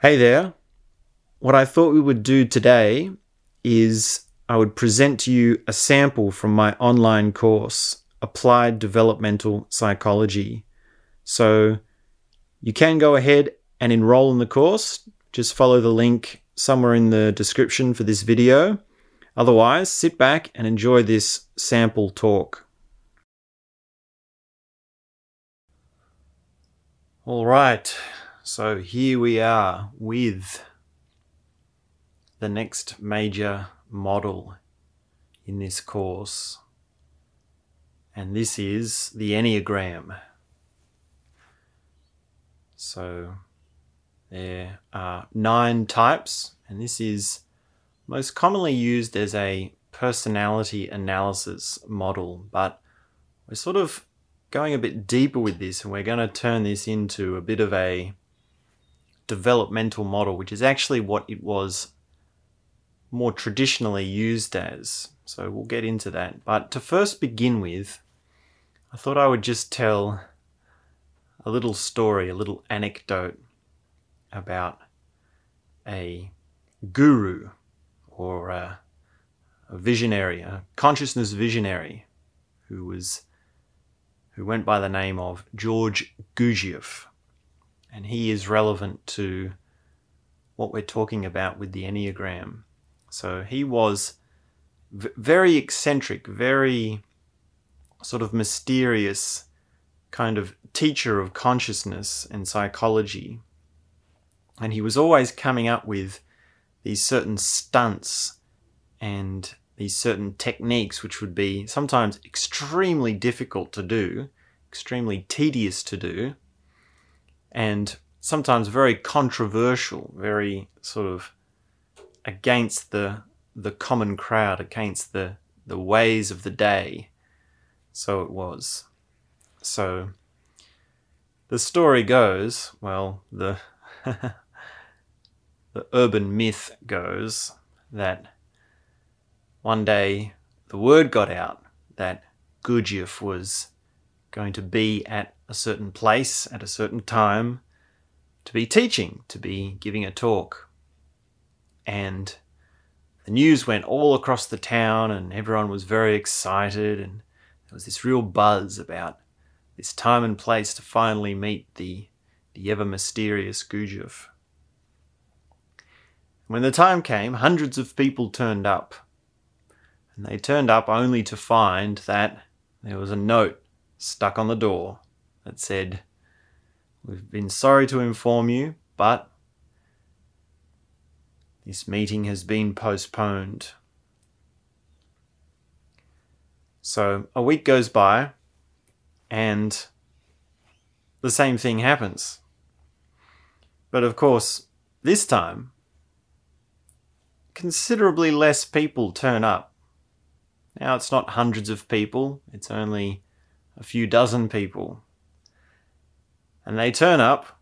Hey there. What I thought we would do today is I would present to you a sample from my online course, Applied Developmental Psychology. So you can go ahead and enroll in the course. Just follow the link somewhere in the description for this video. Otherwise, sit back and enjoy this sample talk. All right, so here we are with the next major model in this course, and this is the Enneagram. So there are nine types, and this is most commonly used as a personality analysis model, but we're sort of going a bit deeper with this, and we're going to turn this into a bit of a developmental model, which is actually what it was more traditionally used as. So we'll get into that. But to first begin with, I thought I would just tell a little story, a little anecdote about a guru or a, a visionary, a consciousness visionary who was who went by the name of George Gurdjieff. And he is relevant to what we're talking about with the Enneagram. So he was v- very eccentric, very sort of mysterious kind of teacher of consciousness and psychology. And he was always coming up with these certain stunts and these certain techniques, which would be sometimes extremely difficult to do, extremely tedious to do, and sometimes very controversial, very sort of against the the common crowd, against the the ways of the day. So it was. So the story goes, well, the the urban myth goes that one day the word got out that Gurdjieff was going to be at a certain place at a certain time to be teaching, to be giving a talk. And the news went all across the town, and everyone was very excited, and there was this real buzz about this time and place to finally meet the, the ever mysterious Gurdjieff. When the time came, hundreds of people turned up. And they turned up only to find that there was a note stuck on the door that said, We've been sorry to inform you, but this meeting has been postponed. So a week goes by, and the same thing happens. But of course, this time, considerably less people turn up. Now, it's not hundreds of people, it's only a few dozen people. And they turn up,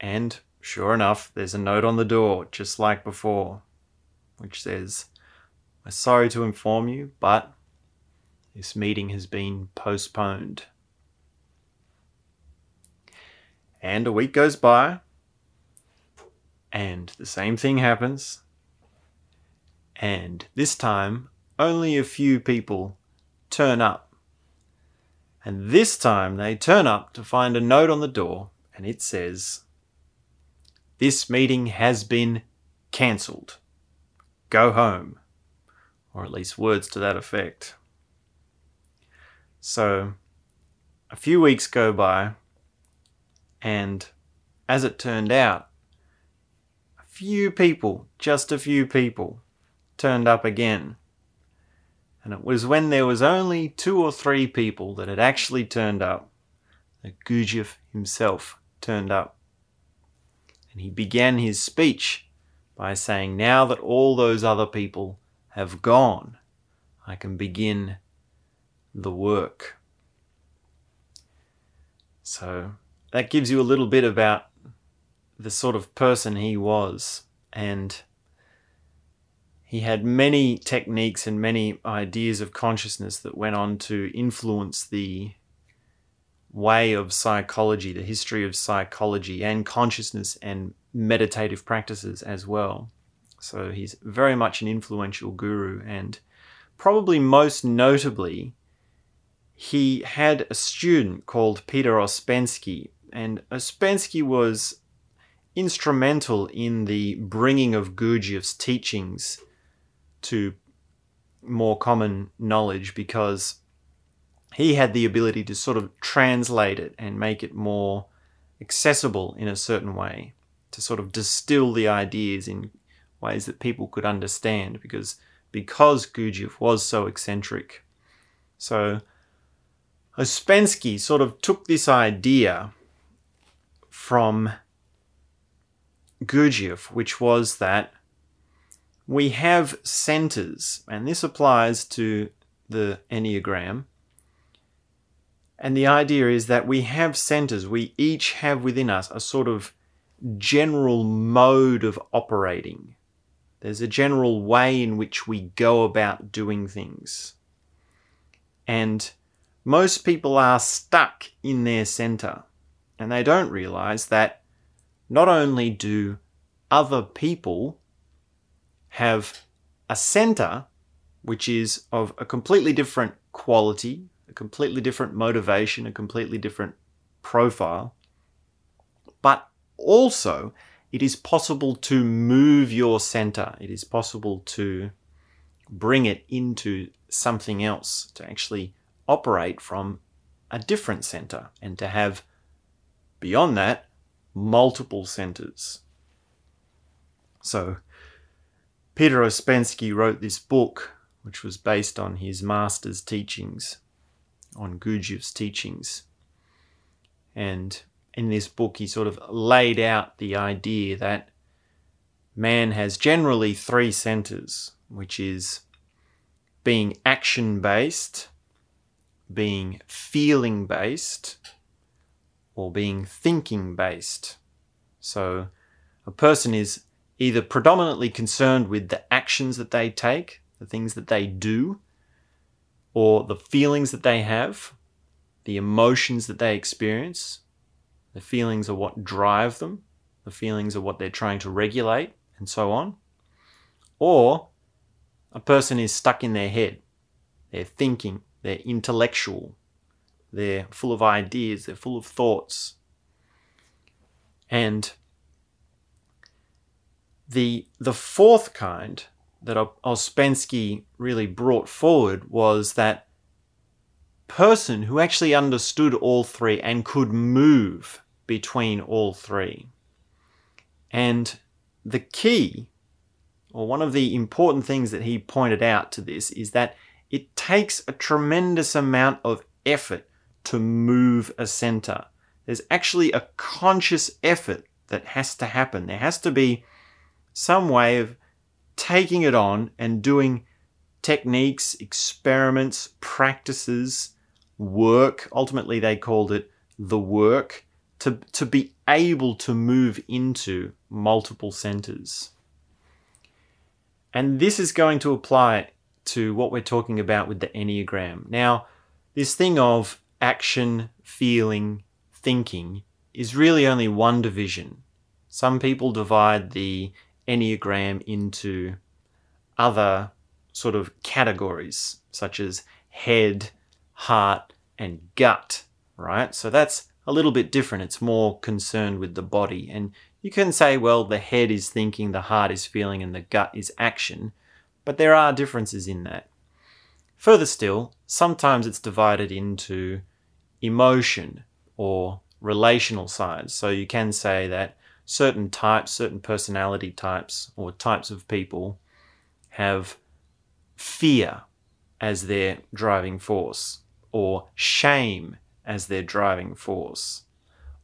and sure enough, there's a note on the door, just like before, which says, I'm sorry to inform you, but this meeting has been postponed. And a week goes by, and the same thing happens. And this time, only a few people turn up. And this time they turn up to find a note on the door, and it says, This meeting has been cancelled. Go home. Or at least words to that effect. So, a few weeks go by, and as it turned out, a few people, just a few people, turned up again. And it was when there was only two or three people that had actually turned up that Gurdjieff himself turned up. And he began his speech by saying, Now that all those other people have gone, I can begin the work. So that gives you a little bit about the sort of person he was. And he had many techniques and many ideas of consciousness that went on to influence the way of psychology, the history of psychology and consciousness and meditative practices as well. So he's very much an influential guru, and probably most notably, he had a student called Peter Ouspensky, and Ouspensky was instrumental in the bringing of Gurdjieff's teachings to more common knowledge because he had the ability to sort of translate it and make it more accessible in a certain way, to sort of distill the ideas in ways that people could understand because because Gurdjieff was so eccentric. So Ouspensky sort of took this idea from Gurdjieff, which was that we have centers, and this applies to the Enneagram. And the idea is that we have centers, we each have within us a sort of general mode of operating. There's a general way in which we go about doing things. And most people are stuck in their center, and they don't realize that not only do other people have a center which is of a completely different quality, a completely different motivation, a completely different profile, but also it is possible to move your center. It is possible to bring it into something else, to actually operate from a different center, and to have, beyond that, multiple centers. So, Peter Ouspensky wrote this book, which was based on his master's teachings, on Gurdjieff's teachings. And in this book, he sort of laid out the idea that man has generally three centers, which is being action based, being feeling based, or being thinking based. So a person is either predominantly concerned with the actions that they take, the things that they do, or the feelings that they have, the emotions that they experience. The feelings are what drive them, the feelings are what they're trying to regulate, and so on. Or a person is stuck in their head. They're thinking, they're intellectual, they're full of ideas, they're full of thoughts. And the the fourth kind that Ouspensky really brought forward was that person who actually understood all three and could move between all three. And the key, or one of the important things that he pointed out to this, is that it takes a tremendous amount of effort to move a center. There's actually a conscious effort that has to happen. There has to be some way of taking it on and doing techniques, experiments, practices, work. Ultimately, they called it the work to, to be able to move into multiple centers. And this is going to apply to what we're talking about with the Enneagram. Now, this thing of action, feeling, thinking is really only one division. Some people divide the Enneagram into other sort of categories, such as head, heart, and gut, right? So that's a little bit different. It's more concerned with the body. And you can say, well, the head is thinking, the heart is feeling, and the gut is action. But there are differences in that. Further still, sometimes it's divided into emotion or relational sides. So you can say that certain types, certain personality types, or types of people have fear as their driving force, or shame as their driving force,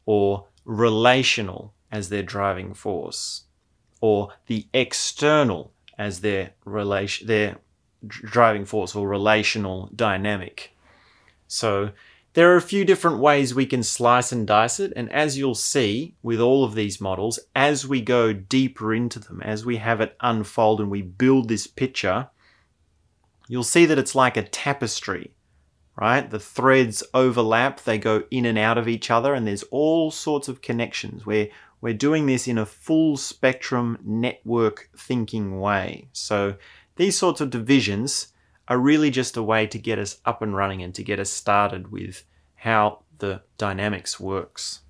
or relational as their driving force, or the external as their relation, their driving force or relational dynamic. So there are a few different ways we can slice and dice it, and as you'll see with all of these models, as we go deeper into them, as we have it unfold and we build this picture, you'll see that it's like a tapestry. right? The threads overlap, they go in and out of each other, and there's all sorts of connections. We're, we're doing this in a full spectrum network thinking way. So these sorts of divisions are really just a way to get us up and running and to get us started with how the dynamics works.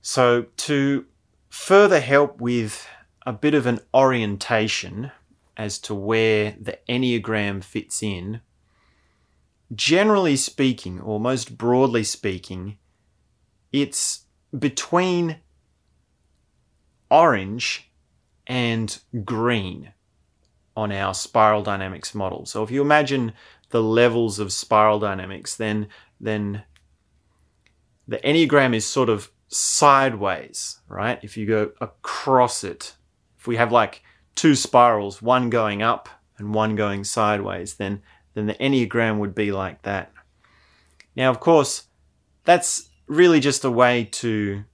So to further help with a bit of an orientation as to where the Enneagram fits in, generally speaking, or most broadly speaking, it's between orange and green on our spiral dynamics model. So if you imagine the levels of spiral dynamics, then then the enneagram is sort of sideways, right? If you go across it, if we have like two spirals, one going up and one going sideways, then then the enneagram would be like that. Now, of course, that's really just a way to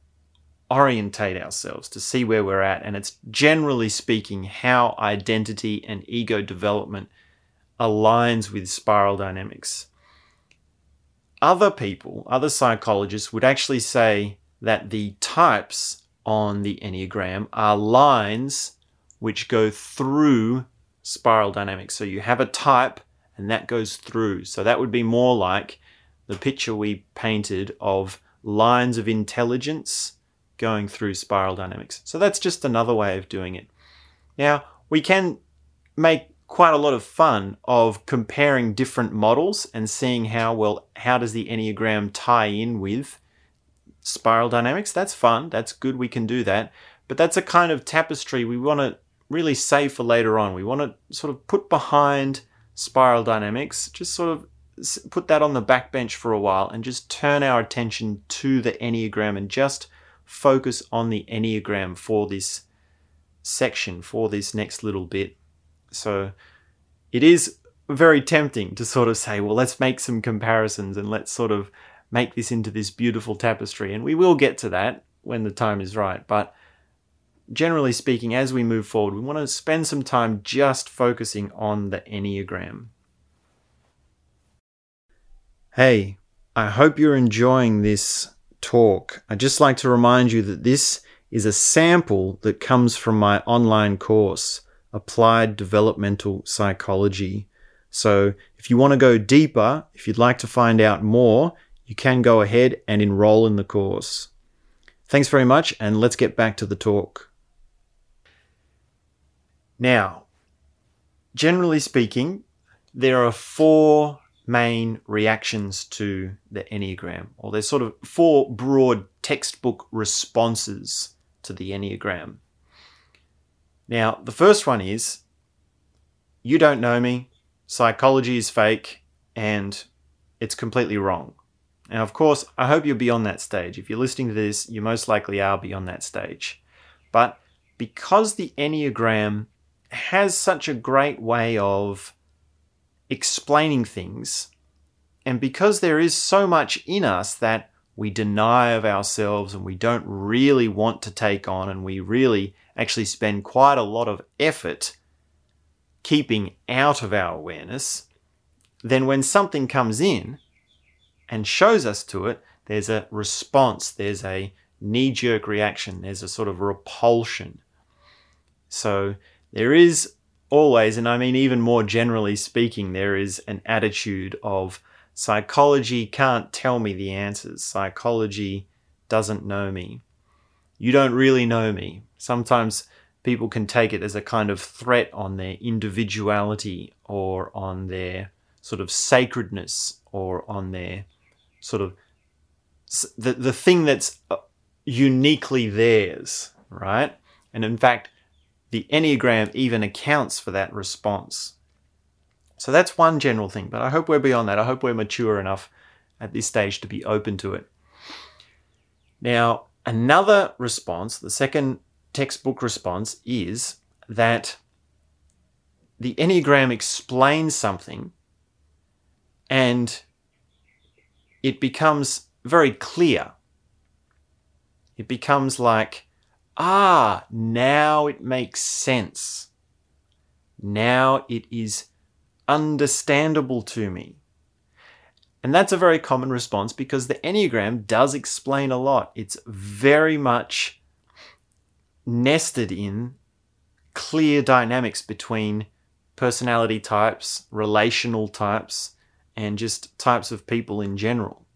orientate ourselves, to see where we're at. And it's generally speaking how identity and ego development aligns with spiral dynamics. Other people, other psychologists would actually say that the types on the Enneagram are lines which go through spiral dynamics. So you have a type and that goes through. So that would be more like the picture we painted of lines of intelligence going through spiral dynamics. So that's just another way of doing it. Now, we can make quite a lot of fun of comparing different models and seeing how well how does the enneagram tie in with spiral dynamics. That's fun. That's good. We can do that. But that's a kind of tapestry we want to really save for later on. We want to sort of put behind spiral dynamics, just sort of put that on the backbench for a while and just turn our attention to the enneagram and just focus on the Enneagram for this section, for this next little bit. So it is very tempting to sort of say, well, let's make some comparisons and let's sort of make this into this beautiful tapestry. And we will get to that when the time is right. But generally speaking, as we move forward, we want to spend some time just focusing on the Enneagram. Hey, I hope you're enjoying this talk, I'd just like to remind you that this is a sample that comes from my online course, Applied Developmental Psychology. So if you want to go deeper, if you'd like to find out more, you can go ahead and enroll in the course. Thanks very much, and let's get back to the talk. Now, generally speaking, there are four main reactions to the Enneagram, or there's sort of four broad textbook responses to the Enneagram. Now, the first one is you don't know me, psychology is fake, and it's completely wrong. Now, of course, I hope you're beyond that stage. If you're listening to this, you most likely are beyond that stage. But because the Enneagram has such a great way of explaining things. And because there is so much in us that we deny of ourselves and we don't really want to take on, and we really actually spend quite a lot of effort keeping out of our awareness, then when something comes in and shows us to it, there's a response, there's a knee jerk reaction, there's a sort of repulsion. So there is always, and I mean even more generally speaking, there is an attitude of psychology can't tell me the answers. Psychology doesn't know me. You don't really know me. Sometimes people can take it as a kind of threat on their individuality or on their sort of sacredness or on their sort of the, the thing that's uh, uniquely theirs, right? And in fact, the Enneagram even accounts for that response. So that's one general thing, but I hope we're beyond that. I hope we're mature enough at this stage to be open to it. Now, another response, the second textbook response, is that the Enneagram explains something and it becomes very clear. It becomes like, Ah, now it makes sense. Now it is understandable to me. And that's a very common response because the Enneagram does explain a lot. It's very much nested in clear dynamics between personality types, relational types, and just types of people in general.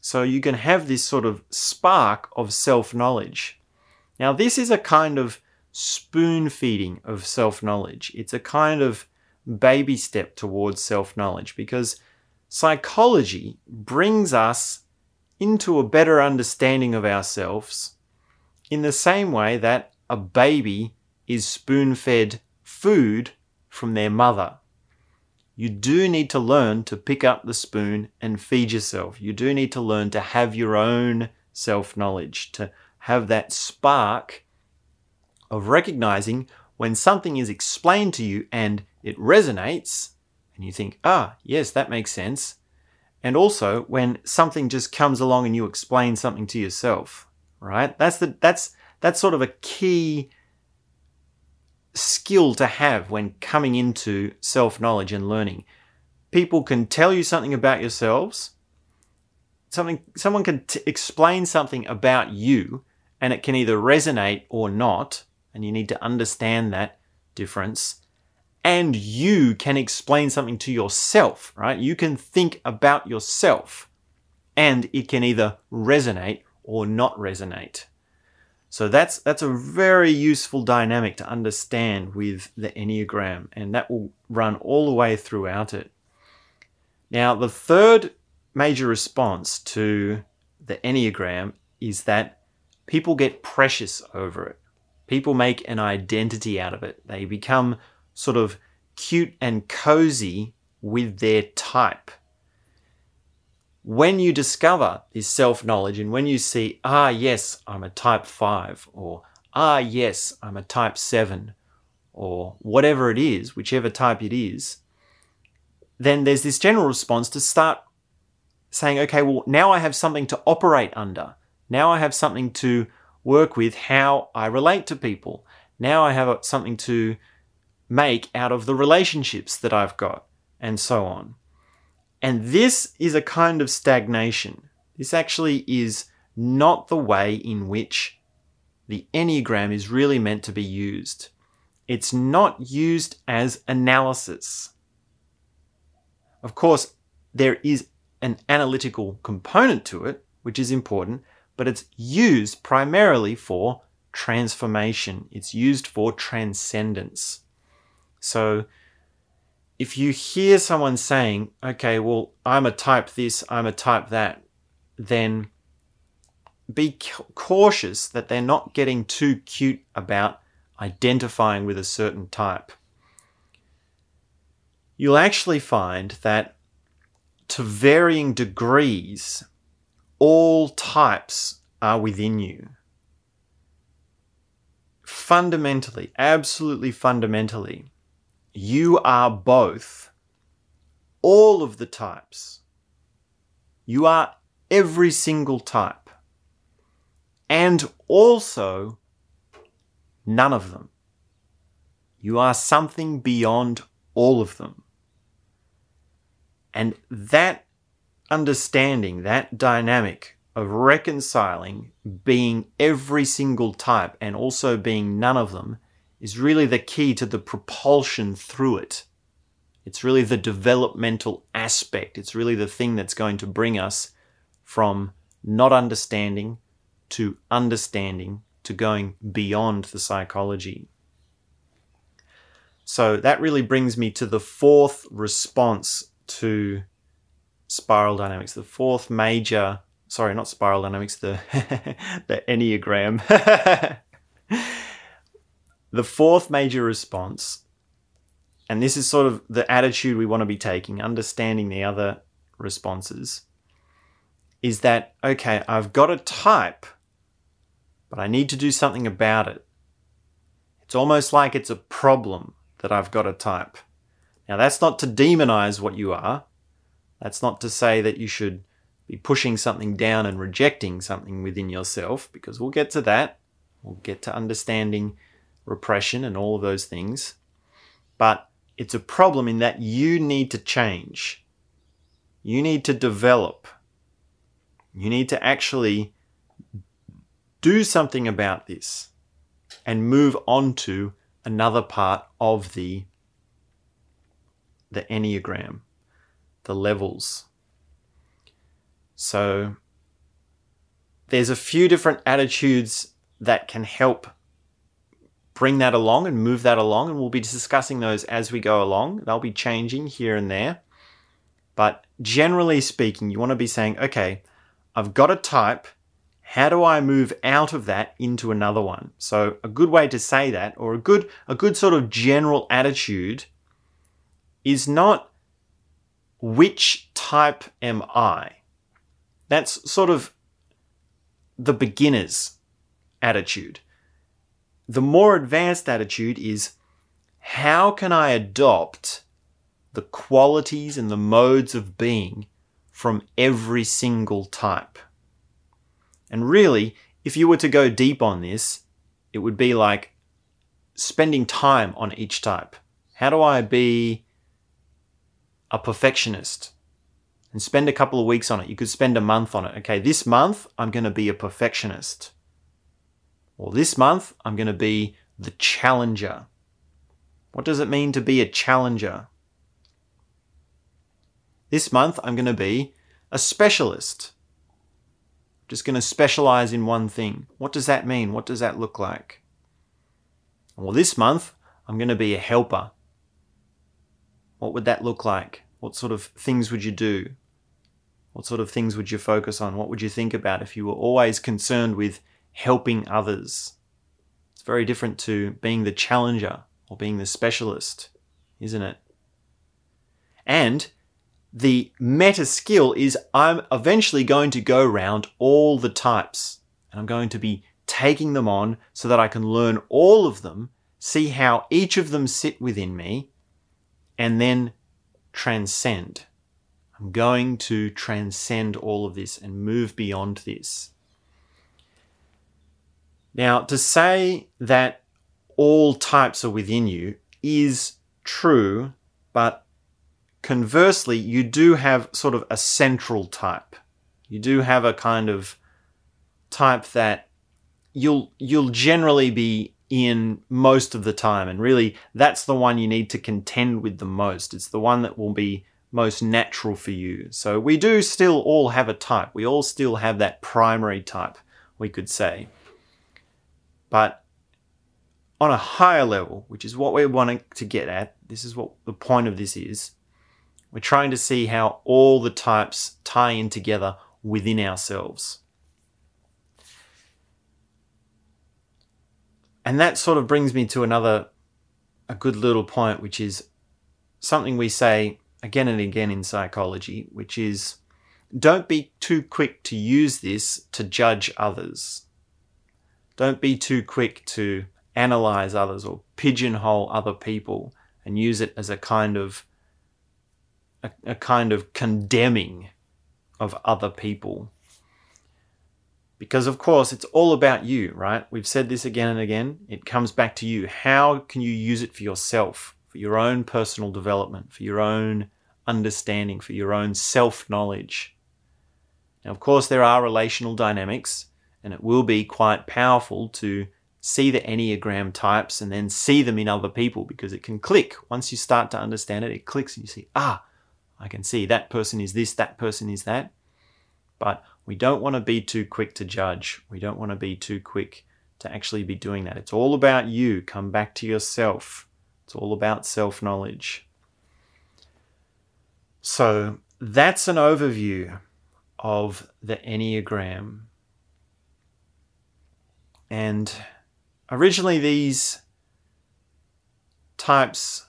So you can have this sort of spark of self knowledge. Now, this is a kind of spoon feeding of self knowledge. It's a kind of baby step towards self knowledge because psychology brings us into a better understanding of ourselves in the same way that a baby is spoon fed food from their mother. You do need to learn to pick up the spoon and feed yourself. You do need to learn to have your own self knowledge, to have that spark of recognizing when something is explained to you and it resonates, and you think, ah, yes, that makes sense. And also when something just comes along and you explain something to yourself, right? That's the that's that's sort of a key skill to have when coming into self knowledge and learning. People can tell you something about yourselves. Something, someone can t- explain something about you, and it can either resonate or not, and you need to understand that difference. And you can explain something to yourself, right? You can think about yourself, and it can either resonate or not resonate. So that's that's a very useful dynamic to understand with the Enneagram, and that will run all the way throughout it. Now, the third major response to the Enneagram is that people get precious over it. People make an identity out of it. They become sort of cute and cozy with their type when you discover this self knowledge and when you see, ah, yes, I'm a type 5, or ah, yes, I'm a type 7, or whatever it is, whichever type it is, then there's this general response to start saying, okay, well, now I have something to operate under. Now I have something to work with how I relate to people. Now I have something to make out of the relationships that I've got, and so on. And this is a kind of stagnation. This actually is not the way in which the Enneagram is really meant to be used. It's not used as analysis. Of course, there is an analytical component to it, which is important, but it's used primarily for transformation. It's used for transcendence. So if you hear someone saying, okay, well, I'm a type this, I'm a type that, then be cautious that they're not getting too cute about identifying with a certain type. You'll actually find that to varying degrees, all types are within you. Fundamentally, absolutely fundamentally, you are both all of the types. You are every single type. And also none of them. You are something beyond all of them. And that understanding, that dynamic of reconciling being every single type and also being none of them is really the key to the propulsion through it. It's really the developmental aspect. It's really the thing that's going to bring us from not understanding to understanding to going beyond the psychology. So that really brings me to the fourth response to spiral dynamics, the fourth major, sorry, not spiral dynamics, the, the Enneagram. The fourth major response, and this is sort of the attitude we want to be taking, understanding the other responses, is that, okay, I've got a type, but I need to do something about it. It's almost like it's a problem that I've got a type. Now, that's not to demonize what you are. That's not to say that you should be pushing something down and rejecting something within yourself, because we'll get to that. We'll get to understanding repression and all of those things. But it's a problem in that you need to change. you need to develop. You need to actually do something about this and move on to another part of the the enneagram the levels. So there's a few different attitudes that can help bring that along and move that along and we'll be discussing those as we go along. They'll be changing here and there. But generally speaking you want to be saying okay i've got a type. How do I move out of that into another one? So a good way to say that, or a good a good sort of general attitude, is not which type am I? That's sort of the beginner's attitude. The more advanced attitude is how can I adopt the qualities and the modes of being from every single type? And really, if you were to go deep on this, it would be like spending time on each type. How do I be a perfectionist? And spend a couple of weeks on it. You could spend a month on it. Okay, this month I'm going to be a perfectionist. Or this month I'm going to be the challenger. What does it mean to be a challenger? This month I'm going to be a specialist just going to specialize in one thing. What does that mean? What does that look like? Well, this month, I'm going to be a helper. What would that look like? What sort of things would you do? What sort of things would you focus on? What would you think about if you were always concerned with helping others? It's very different to being the challenger or being the specialist, isn't it? And the meta skill is I'm eventually going to go around all the types and I'm going to be taking them on so that I can learn all of them, see how each of them sit within me, and then transcend. I'm going to transcend all of this and move beyond this. Now, to say that all types are within you is true, but Conversely, you do have sort of a central type. You do have a kind of type that you'll you'll generally be in most of the time and really that's the one you need to contend with the most. It's the one that will be most natural for you. So we do still all have a type. We all still have that primary type, we could say. But on a higher level, which is what we're wanting to get at, this is what the point of this is, we're trying to see how all the types tie in together within ourselves. And that sort of brings me to another a good little point which is something we say again and again in psychology, which is don't be too quick to use this to judge others. Don't be too quick to analyze others or pigeonhole other people and use it as a kind of a, a kind of condemning of other people. Because, of course, it's all about you, right? We've said this again and again. It comes back to you. How can you use it for yourself, for your own personal development, for your own understanding, for your own self knowledge? Now, of course, there are relational dynamics, and it will be quite powerful to see the Enneagram types and then see them in other people because it can click. Once you start to understand it, it clicks and you see, ah, I can see that person is this, that person is that. But we don't want to be too quick to judge. We don't want to be too quick to actually be doing that. It's all about you. Come back to yourself. It's all about self knowledge. So that's an overview of the Enneagram. And originally, these types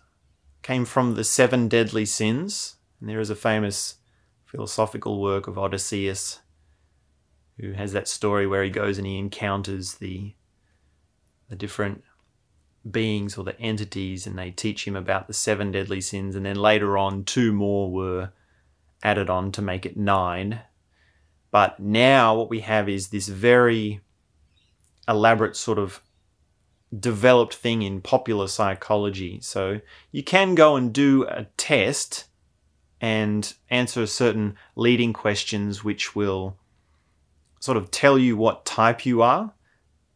came from the seven deadly sins and there is a famous philosophical work of Odysseus who has that story where he goes and he encounters the the different beings or the entities and they teach him about the seven deadly sins. And then later on two more were added on to make it nine. But now what we have is this very elaborate sort of developed thing in popular psychology. So you can go and do a test and answer certain leading questions which will sort of tell you what type you are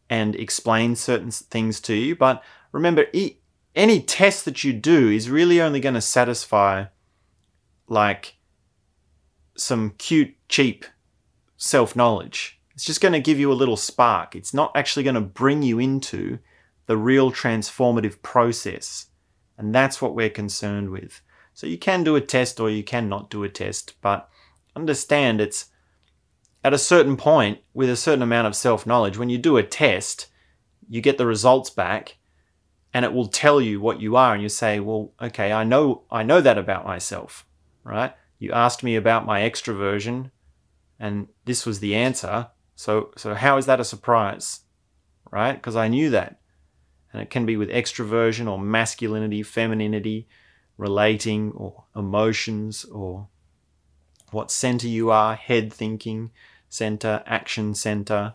and explain certain things to you. But remember, any test that you do is really only going to satisfy like some cute, cheap self knowledge. It's just going to give you a little spark. It's not actually going to bring you into the real transformative process. And that's what we're concerned with. So you can do a test or you cannot do a test, but understand it's at a certain point with a certain amount of self knowledge. When you do a test, you get the results back and it will tell you what you are and you say well okay i know i know that about myself right? You asked me about my extroversion and this was the answer. So so how is that a surprise right? Because i knew that. And it can be with extroversion or masculinity femininity relating or emotions or what center you are head thinking center action center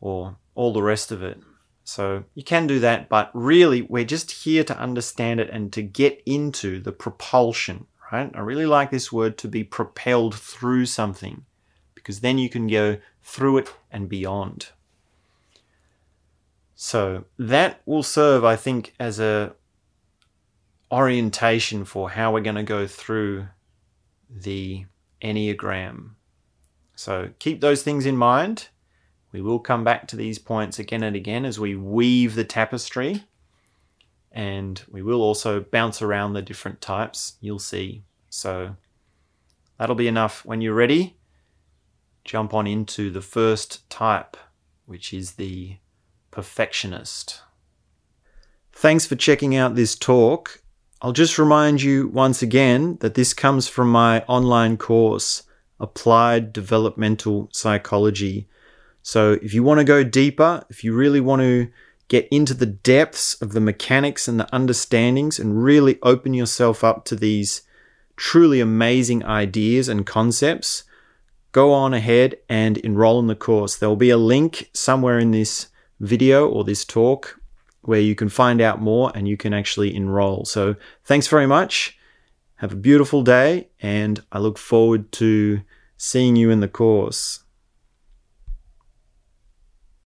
or all the rest of it so you can do that, but really we're just here to understand it and to get into the propulsion, right? I really like this word to be propelled through something because then you can go through it and beyond. So that will serve, I think, as a orientation for how we're going to go through the Enneagram. So keep those things in mind we will come back to these points again and again as we weave the tapestry. And we will also bounce around the different types, you'll see. So that'll be enough. When you're ready, jump on into the first type, which is the perfectionist. Thanks for checking out this talk. I'll just remind you once again that this comes from my online course, Applied Developmental Psychology so if you want to go deeper, if you really want to get into the depths of the mechanics and the understandings and really open yourself up to these truly amazing ideas and concepts, go on ahead and enroll in the course. There will be a link somewhere in this video or this talk where you can find out more and you can actually enroll. So thanks very much. Have a beautiful day and I look forward to seeing you in the course.